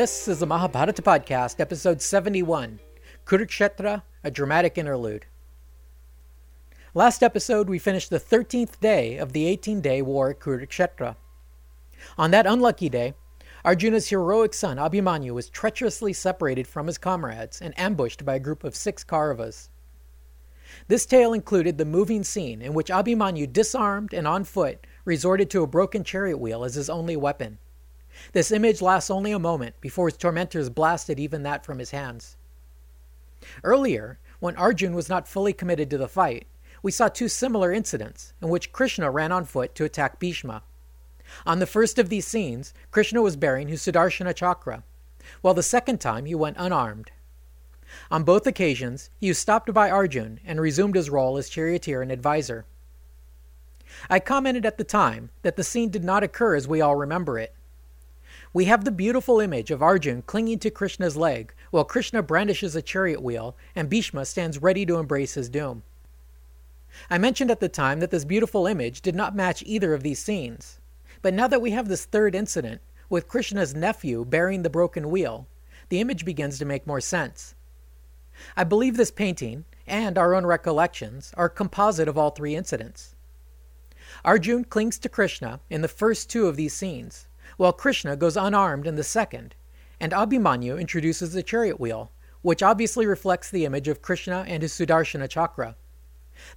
This is the Mahabharata Podcast, episode 71 Kurukshetra, a dramatic interlude. Last episode, we finished the 13th day of the 18 day war at Kurukshetra. On that unlucky day, Arjuna's heroic son Abhimanyu was treacherously separated from his comrades and ambushed by a group of six Kauravas. This tale included the moving scene in which Abhimanyu, disarmed and on foot, resorted to a broken chariot wheel as his only weapon. This image lasts only a moment before his tormentors blasted even that from his hands. Earlier, when Arjun was not fully committed to the fight, we saw two similar incidents in which Krishna ran on foot to attack Bhishma. On the first of these scenes, Krishna was bearing his Sudarshana chakra, while the second time he went unarmed. On both occasions, he was stopped by Arjun and resumed his role as charioteer and advisor. I commented at the time that the scene did not occur as we all remember it. We have the beautiful image of Arjun clinging to Krishna's leg while Krishna brandishes a chariot wheel and Bhishma stands ready to embrace his doom. I mentioned at the time that this beautiful image did not match either of these scenes, but now that we have this third incident, with Krishna's nephew bearing the broken wheel, the image begins to make more sense. I believe this painting, and our own recollections, are composite of all three incidents. Arjun clings to Krishna in the first two of these scenes, while Krishna goes unarmed in the second, and Abhimanyu introduces the chariot wheel, which obviously reflects the image of Krishna and his Sudarshana chakra.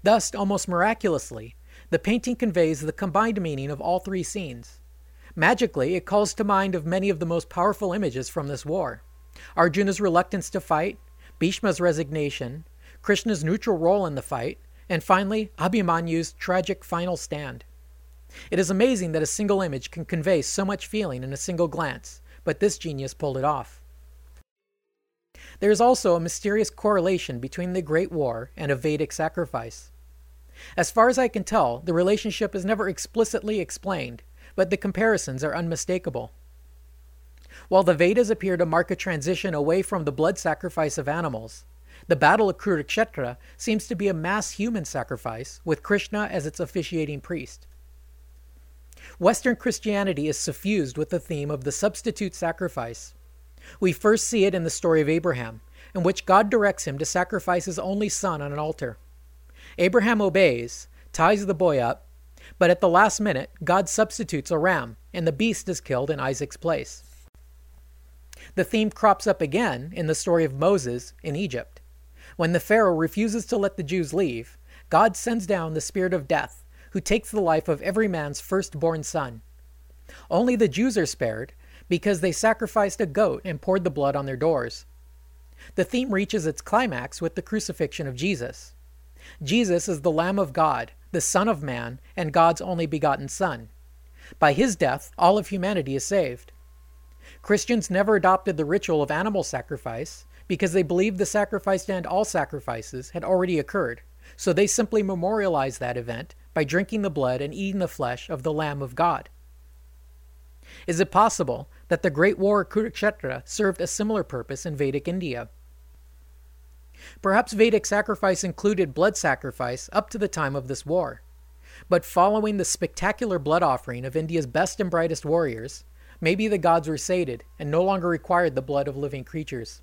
Thus, almost miraculously, the painting conveys the combined meaning of all three scenes. Magically, it calls to mind of many of the most powerful images from this war. Arjuna's reluctance to fight, Bhishma's resignation, Krishna's neutral role in the fight, and finally, Abhimanyu's tragic final stand. It is amazing that a single image can convey so much feeling in a single glance, but this genius pulled it off. There is also a mysterious correlation between the Great War and a Vedic sacrifice. As far as I can tell, the relationship is never explicitly explained, but the comparisons are unmistakable. While the Vedas appear to mark a transition away from the blood sacrifice of animals, the Battle of Kurukshetra seems to be a mass human sacrifice with Krishna as its officiating priest. Western Christianity is suffused with the theme of the substitute sacrifice. We first see it in the story of Abraham, in which God directs him to sacrifice his only son on an altar. Abraham obeys, ties the boy up, but at the last minute, God substitutes a ram, and the beast is killed in Isaac's place. The theme crops up again in the story of Moses in Egypt. When the Pharaoh refuses to let the Jews leave, God sends down the spirit of death who takes the life of every man's firstborn son. Only the Jews are spared because they sacrificed a goat and poured the blood on their doors. The theme reaches its climax with the crucifixion of Jesus. Jesus is the Lamb of God, the Son of Man, and God's only begotten Son. By his death, all of humanity is saved. Christians never adopted the ritual of animal sacrifice because they believed the sacrifice and all sacrifices had already occurred, so they simply memorialized that event by drinking the blood and eating the flesh of the Lamb of God? Is it possible that the Great War Kurukshetra served a similar purpose in Vedic India? Perhaps Vedic sacrifice included blood sacrifice up to the time of this war. But following the spectacular blood offering of India's best and brightest warriors, maybe the gods were sated and no longer required the blood of living creatures.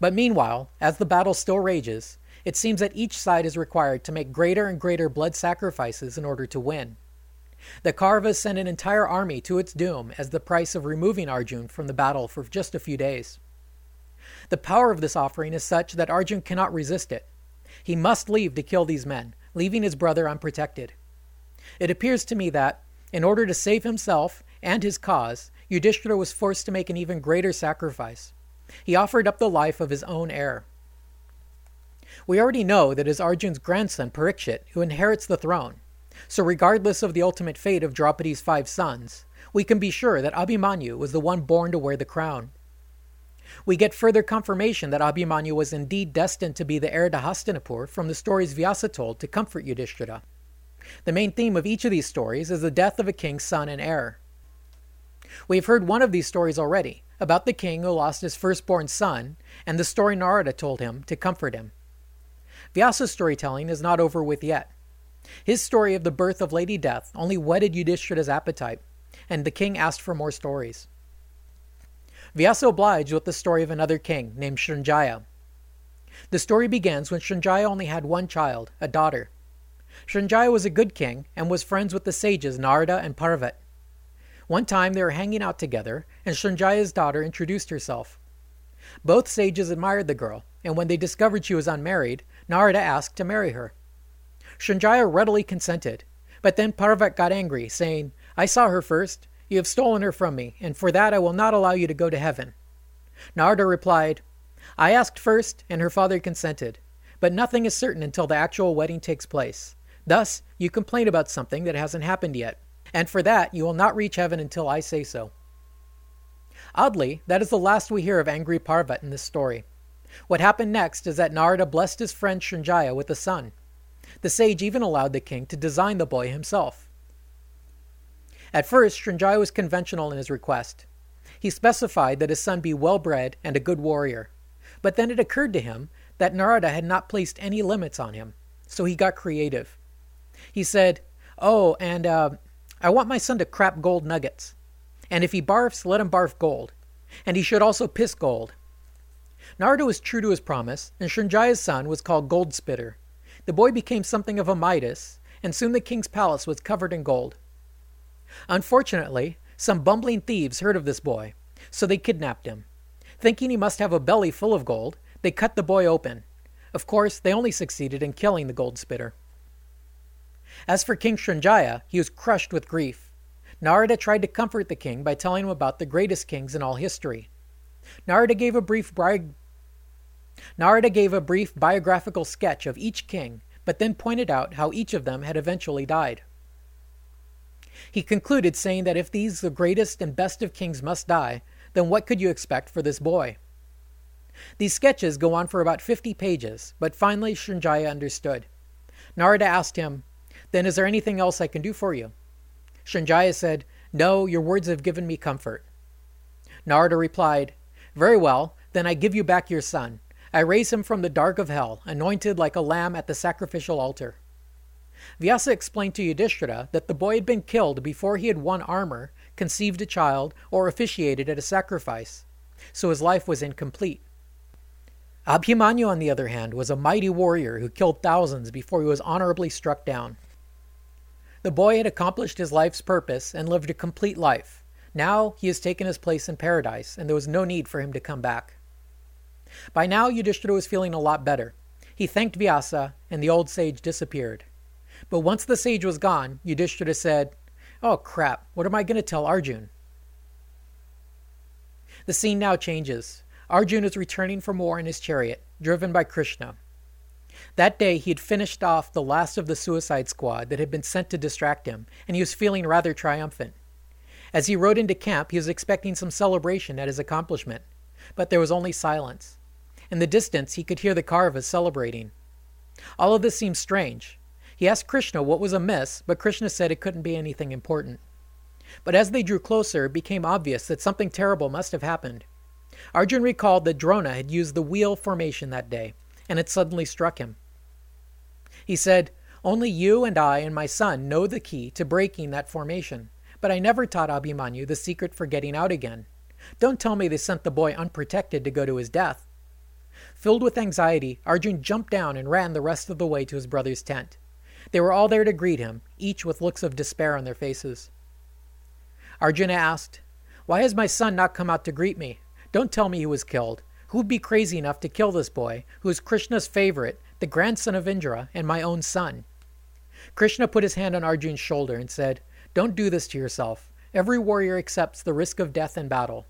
But meanwhile, as the battle still rages, it seems that each side is required to make greater and greater blood sacrifices in order to win. The Kauravas send an entire army to its doom as the price of removing Arjun from the battle for just a few days. The power of this offering is such that Arjun cannot resist it. He must leave to kill these men, leaving his brother unprotected. It appears to me that, in order to save himself and his cause, Yudhishthira was forced to make an even greater sacrifice. He offered up the life of his own heir. We already know that it is Arjun's grandson Parikshit who inherits the throne. So, regardless of the ultimate fate of Draupadi's five sons, we can be sure that Abhimanyu was the one born to wear the crown. We get further confirmation that Abhimanyu was indeed destined to be the heir to Hastinapur from the stories Vyasa told to comfort Yudhishthira. The main theme of each of these stories is the death of a king's son and heir. We have heard one of these stories already, about the king who lost his firstborn son, and the story Narada told him to comfort him. Vyasa's storytelling is not over with yet. His story of the birth of Lady Death only whetted Yudhishthira's appetite, and the king asked for more stories. Vyasa obliged with the story of another king named Srinjaya. The story begins when Srinjaya only had one child, a daughter. Srinjaya was a good king and was friends with the sages Narada and Parvat. One time they were hanging out together, and Srinjaya's daughter introduced herself. Both sages admired the girl, and when they discovered she was unmarried, Narada asked to marry her. Srinjaya readily consented, but then Parvat got angry, saying, I saw her first. You have stolen her from me, and for that I will not allow you to go to heaven. Narada replied, I asked first, and her father consented, but nothing is certain until the actual wedding takes place. Thus, you complain about something that hasn't happened yet, and for that you will not reach heaven until I say so. Oddly, that is the last we hear of angry Parvat in this story. What happened next is that Narada blessed his friend Srinjaya with a son. The sage even allowed the king to design the boy himself. At first, Srinjaya was conventional in his request. He specified that his son be well bred and a good warrior. But then it occurred to him that Narada had not placed any limits on him, so he got creative. He said, Oh, and uh, I want my son to crap gold nuggets. And if he barfs, let him barf gold. And he should also piss gold. Narada was true to his promise, and Srinjaya's son was called Goldspitter. The boy became something of a Midas, and soon the king's palace was covered in gold. Unfortunately, some bumbling thieves heard of this boy, so they kidnapped him. Thinking he must have a belly full of gold, they cut the boy open. Of course, they only succeeded in killing the gold spitter. As for King Srinjaya, he was crushed with grief. Narada tried to comfort the king by telling him about the greatest kings in all history. Narada gave a brief bi- Narada gave a brief biographical sketch of each king, but then pointed out how each of them had eventually died. He concluded saying that if these the greatest and best of kings must die, then what could you expect for this boy? These sketches go on for about 50 pages, but finally Srinjaya understood. Narada asked him, Then is there anything else I can do for you? Srinjaya said, No, your words have given me comfort. Narada replied, Very well, then I give you back your son. I raise him from the dark of hell, anointed like a lamb at the sacrificial altar. Vyasa explained to Yudhishthira that the boy had been killed before he had won armor, conceived a child, or officiated at a sacrifice, so his life was incomplete. Abhimanyu, on the other hand, was a mighty warrior who killed thousands before he was honorably struck down. The boy had accomplished his life's purpose and lived a complete life. Now he has taken his place in paradise, and there was no need for him to come back. By now, Yudhishthira was feeling a lot better. He thanked Vyasa, and the old sage disappeared. But once the sage was gone, Yudhishthira said, Oh crap, what am I going to tell Arjun? The scene now changes. Arjun is returning from war in his chariot, driven by Krishna. That day he had finished off the last of the suicide squad that had been sent to distract him, and he was feeling rather triumphant. As he rode into camp, he was expecting some celebration at his accomplishment, but there was only silence. In the distance, he could hear the Kauravas celebrating. All of this seemed strange, he asked Krishna what was amiss, but Krishna said it couldn't be anything important. But as they drew closer, it became obvious that something terrible must have happened. Arjun recalled that Drona had used the wheel formation that day, and it suddenly struck him. He said, Only you and I and my son know the key to breaking that formation, but I never taught Abhimanyu the secret for getting out again. Don't tell me they sent the boy unprotected to go to his death. Filled with anxiety, Arjun jumped down and ran the rest of the way to his brother's tent. They were all there to greet him, each with looks of despair on their faces. Arjuna asked, Why has my son not come out to greet me? Don't tell me he was killed. Who would be crazy enough to kill this boy, who is Krishna's favorite, the grandson of Indra, and my own son? Krishna put his hand on Arjun's shoulder and said, Don't do this to yourself. Every warrior accepts the risk of death in battle.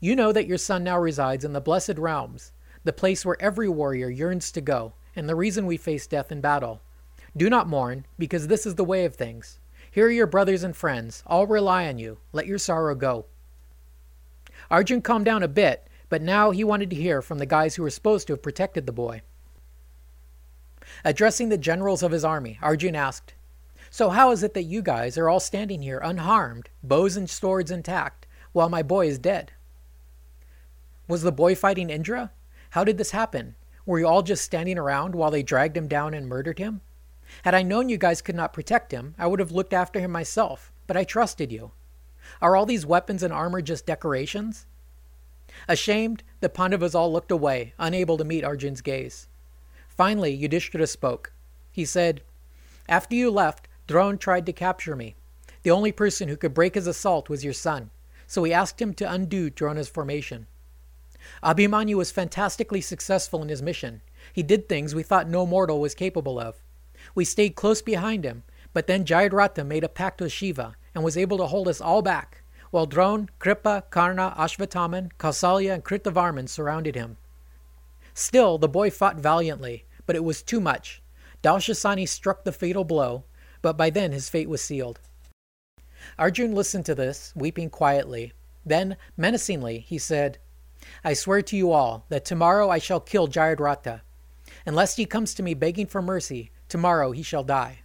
You know that your son now resides in the blessed realms, the place where every warrior yearns to go, and the reason we face death in battle. Do not mourn, because this is the way of things. Here are your brothers and friends. All rely on you. Let your sorrow go. Arjun calmed down a bit, but now he wanted to hear from the guys who were supposed to have protected the boy. Addressing the generals of his army, Arjun asked, So how is it that you guys are all standing here unharmed, bows and swords intact, while my boy is dead? Was the boy fighting Indra? How did this happen? Were you all just standing around while they dragged him down and murdered him? Had I known you guys could not protect him, I would have looked after him myself, but I trusted you. Are all these weapons and armor just decorations? Ashamed, the Pandavas all looked away, unable to meet Arjun's gaze. Finally, Yudhishthira spoke. He said, After you left, Drona tried to capture me. The only person who could break his assault was your son, so we asked him to undo Drona's formation. Abhimanyu was fantastically successful in his mission. He did things we thought no mortal was capable of. We stayed close behind him, but then Jayadratha made a pact with Shiva and was able to hold us all back, while Drona, Kripa, Karna, Ashvathaman, Kausalya, and Kritavarman surrounded him. Still, the boy fought valiantly, but it was too much. Dauhshasani struck the fatal blow, but by then his fate was sealed. Arjun listened to this, weeping quietly. Then, menacingly, he said, I swear to you all that tomorrow I shall kill Jayadratha. Unless he comes to me begging for mercy, tomorrow he shall die.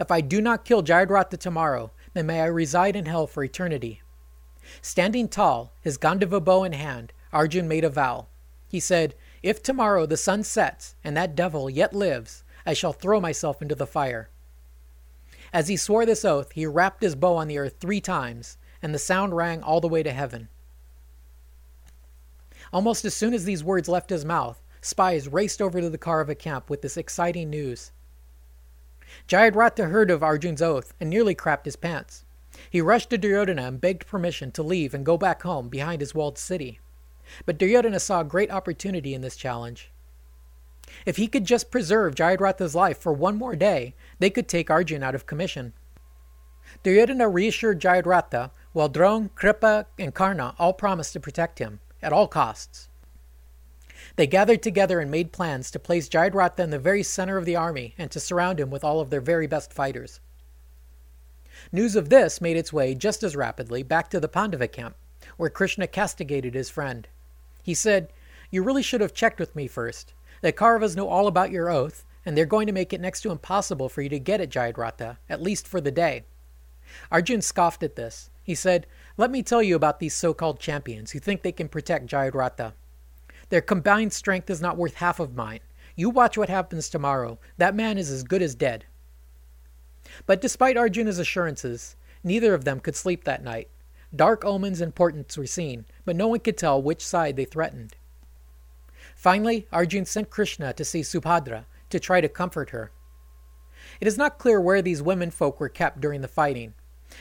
If I do not kill Jayadratha tomorrow, then may I reside in hell for eternity. Standing tall, his Gandiva bow in hand, Arjun made a vow. He said, If tomorrow the sun sets and that devil yet lives, I shall throw myself into the fire. As he swore this oath, he rapped his bow on the earth three times, and the sound rang all the way to heaven. Almost as soon as these words left his mouth, spies raced over to the Kaurava camp with this exciting news. Jayadratha heard of Arjun's oath and nearly crapped his pants. He rushed to Duryodhana and begged permission to leave and go back home behind his walled city. But Duryodhana saw a great opportunity in this challenge. If he could just preserve Jayadratha's life for one more day, they could take Arjun out of commission. Duryodhana reassured Jayadratha, while Drona, Kripa, and Karna all promised to protect him, at all costs. They gathered together and made plans to place Jayadratha in the very center of the army and to surround him with all of their very best fighters. News of this made its way just as rapidly back to the Pandava camp, where Krishna castigated his friend. He said, You really should have checked with me first. The Kauravas know all about your oath, and they're going to make it next to impossible for you to get at Jayadratha, at least for the day. Arjun scoffed at this. He said, Let me tell you about these so called champions who think they can protect Jayadratha. Their combined strength is not worth half of mine. You watch what happens tomorrow. That man is as good as dead. But despite Arjuna's assurances, neither of them could sleep that night. Dark omens and portents were seen, but no one could tell which side they threatened. Finally, Arjun sent Krishna to see Subhadra to try to comfort her. It is not clear where these women folk were kept during the fighting.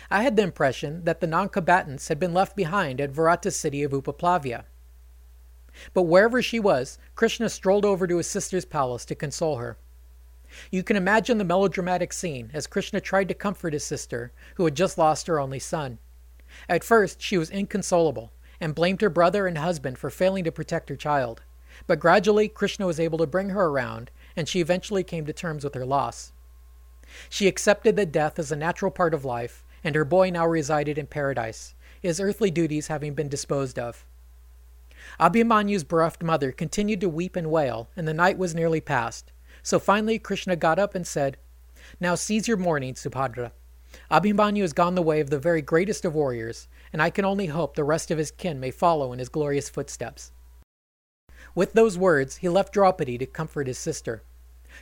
I had the impression that the non combatants had been left behind at Virata's city of Upaplavya. But wherever she was, Krishna strolled over to his sister's palace to console her. You can imagine the melodramatic scene as Krishna tried to comfort his sister, who had just lost her only son. At first, she was inconsolable and blamed her brother and husband for failing to protect her child. But gradually, Krishna was able to bring her around, and she eventually came to terms with her loss. She accepted that death is a natural part of life, and her boy now resided in paradise, his earthly duties having been disposed of. Abhimanyu's bereft mother continued to weep and wail, and the night was nearly past. So finally, Krishna got up and said, Now seize your mourning, Subhadra. Abhimanyu has gone the way of the very greatest of warriors, and I can only hope the rest of his kin may follow in his glorious footsteps. With those words, he left Draupadi to comfort his sister.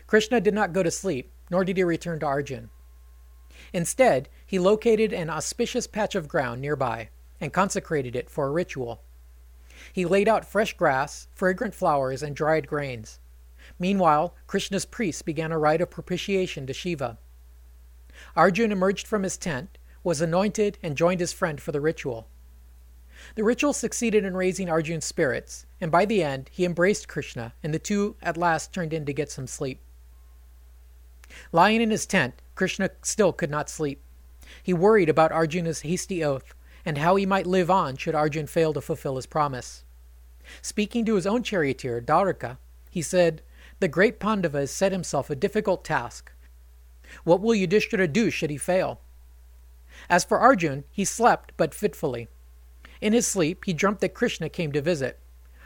Krishna did not go to sleep, nor did he return to Arjun. Instead, he located an auspicious patch of ground nearby and consecrated it for a ritual. He laid out fresh grass, fragrant flowers, and dried grains. Meanwhile, Krishna's priests began a rite of propitiation to Shiva. Arjun emerged from his tent, was anointed, and joined his friend for the ritual. The ritual succeeded in raising Arjun's spirits, and by the end, he embraced Krishna, and the two at last turned in to get some sleep. Lying in his tent, Krishna still could not sleep. He worried about Arjuna's hasty oath, and how he might live on should Arjun fail to fulfill his promise. Speaking to his own charioteer, Daruka, he said, The great Pandava has set himself a difficult task. What will Yudhishthira do should he fail? As for Arjun, he slept, but fitfully. In his sleep, he dreamt that Krishna came to visit.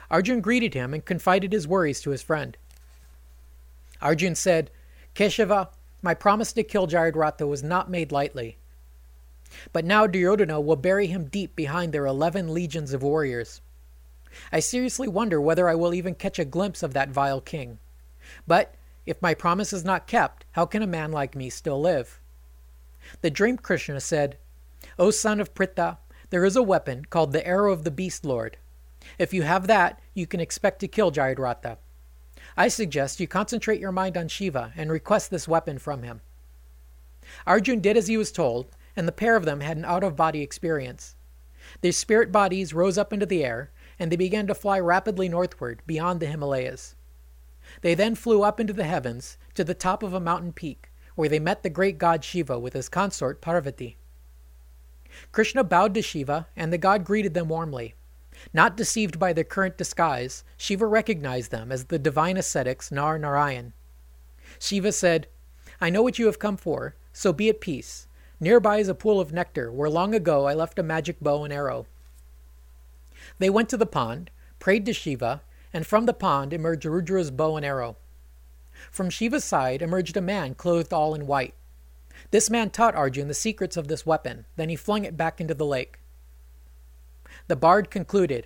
Arjun greeted him and confided his worries to his friend. Arjun said, Keshava, my promise to kill Jayadratha was not made lightly. But now Duryodhana will bury him deep behind their eleven legions of warriors. I seriously wonder whether I will even catch a glimpse of that vile king. But if my promise is not kept, how can a man like me still live? The dream Krishna said, O son of Pritha, there is a weapon called the arrow of the beast lord. If you have that, you can expect to kill Jayadratha. I suggest you concentrate your mind on Shiva and request this weapon from him. Arjun did as he was told, and the pair of them had an out of body experience. Their spirit bodies rose up into the air, and they began to fly rapidly northward beyond the Himalayas. They then flew up into the heavens to the top of a mountain peak, where they met the great god Shiva with his consort Parvati. Krishna bowed to Shiva, and the god greeted them warmly. Not deceived by their current disguise, Shiva recognized them as the divine ascetics Nar Narayan. Shiva said, I know what you have come for, so be at peace. Nearby is a pool of nectar, where long ago I left a magic bow and arrow. They went to the pond, prayed to Shiva, and from the pond emerged Rudra's bow and arrow. From Shiva's side emerged a man clothed all in white. This man taught Arjun the secrets of this weapon, then he flung it back into the lake. The bard concluded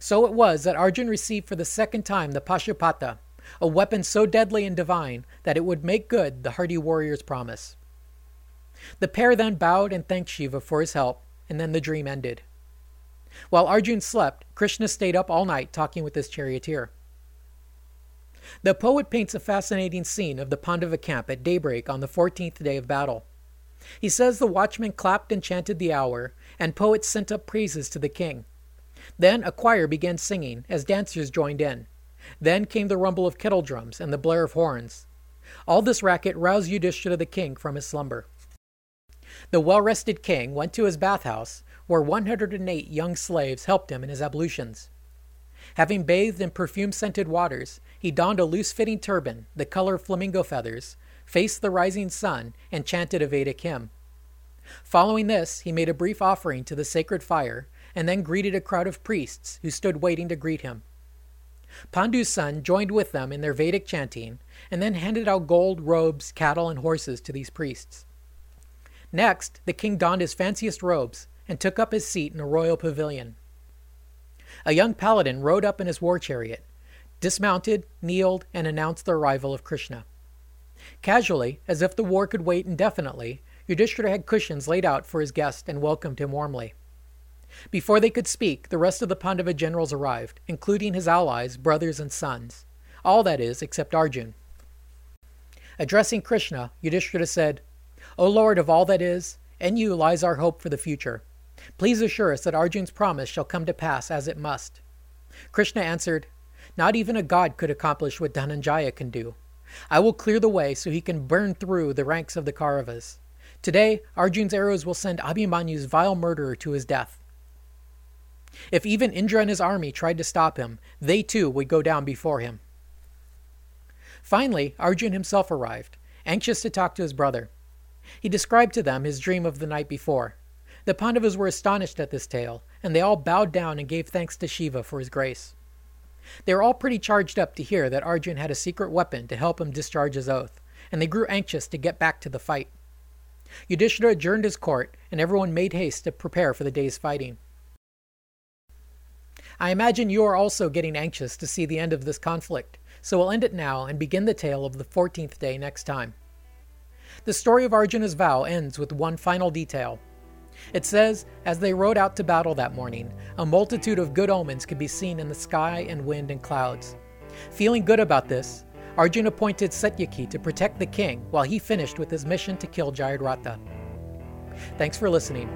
So it was that Arjun received for the second time the Pashupata, a weapon so deadly and divine that it would make good the hardy warrior's promise. The pair then bowed and thanked Shiva for his help, and then the dream ended. While Arjun slept, Krishna stayed up all night talking with his charioteer. The poet paints a fascinating scene of the Pandava camp at daybreak on the 14th day of battle. He says the watchmen clapped and chanted the hour, and poets sent up praises to the king. Then a choir began singing as dancers joined in. Then came the rumble of kettle drums and the blare of horns. All this racket roused Yudhishthira the king from his slumber. The well rested king went to his bathhouse, where 108 young slaves helped him in his ablutions. Having bathed in perfume scented waters, he donned a loose fitting turban, the color of flamingo feathers, faced the rising sun, and chanted a Vedic hymn. Following this, he made a brief offering to the sacred fire, and then greeted a crowd of priests who stood waiting to greet him. Pandu's son joined with them in their Vedic chanting, and then handed out gold, robes, cattle, and horses to these priests. Next, the king donned his fanciest robes and took up his seat in a royal pavilion. A young paladin rode up in his war chariot, dismounted, kneeled, and announced the arrival of Krishna. Casually, as if the war could wait indefinitely, Yudhishthira had cushions laid out for his guest and welcomed him warmly. Before they could speak, the rest of the Pandava generals arrived, including his allies, brothers, and sons. All that is, except Arjun. Addressing Krishna, Yudhishthira said, O Lord of all that is, in you lies our hope for the future. Please assure us that Arjun's promise shall come to pass as it must. Krishna answered, Not even a god could accomplish what Dhananjaya can do. I will clear the way so he can burn through the ranks of the Kauravas. Today, Arjun's arrows will send Abhimanyu's vile murderer to his death. If even Indra and his army tried to stop him, they too would go down before him. Finally, Arjun himself arrived, anxious to talk to his brother. He described to them his dream of the night before. The Pandavas were astonished at this tale, and they all bowed down and gave thanks to Shiva for his grace. They were all pretty charged up to hear that Arjun had a secret weapon to help him discharge his oath, and they grew anxious to get back to the fight. Yudhishthira adjourned his court, and everyone made haste to prepare for the day's fighting. I imagine you are also getting anxious to see the end of this conflict, so we'll end it now and begin the tale of the 14th day next time. The story of Arjuna's vow ends with one final detail. It says, as they rode out to battle that morning, a multitude of good omens could be seen in the sky and wind and clouds. Feeling good about this, Arjun appointed Satyaki to protect the king while he finished with his mission to kill Jayadratha. Thanks for listening.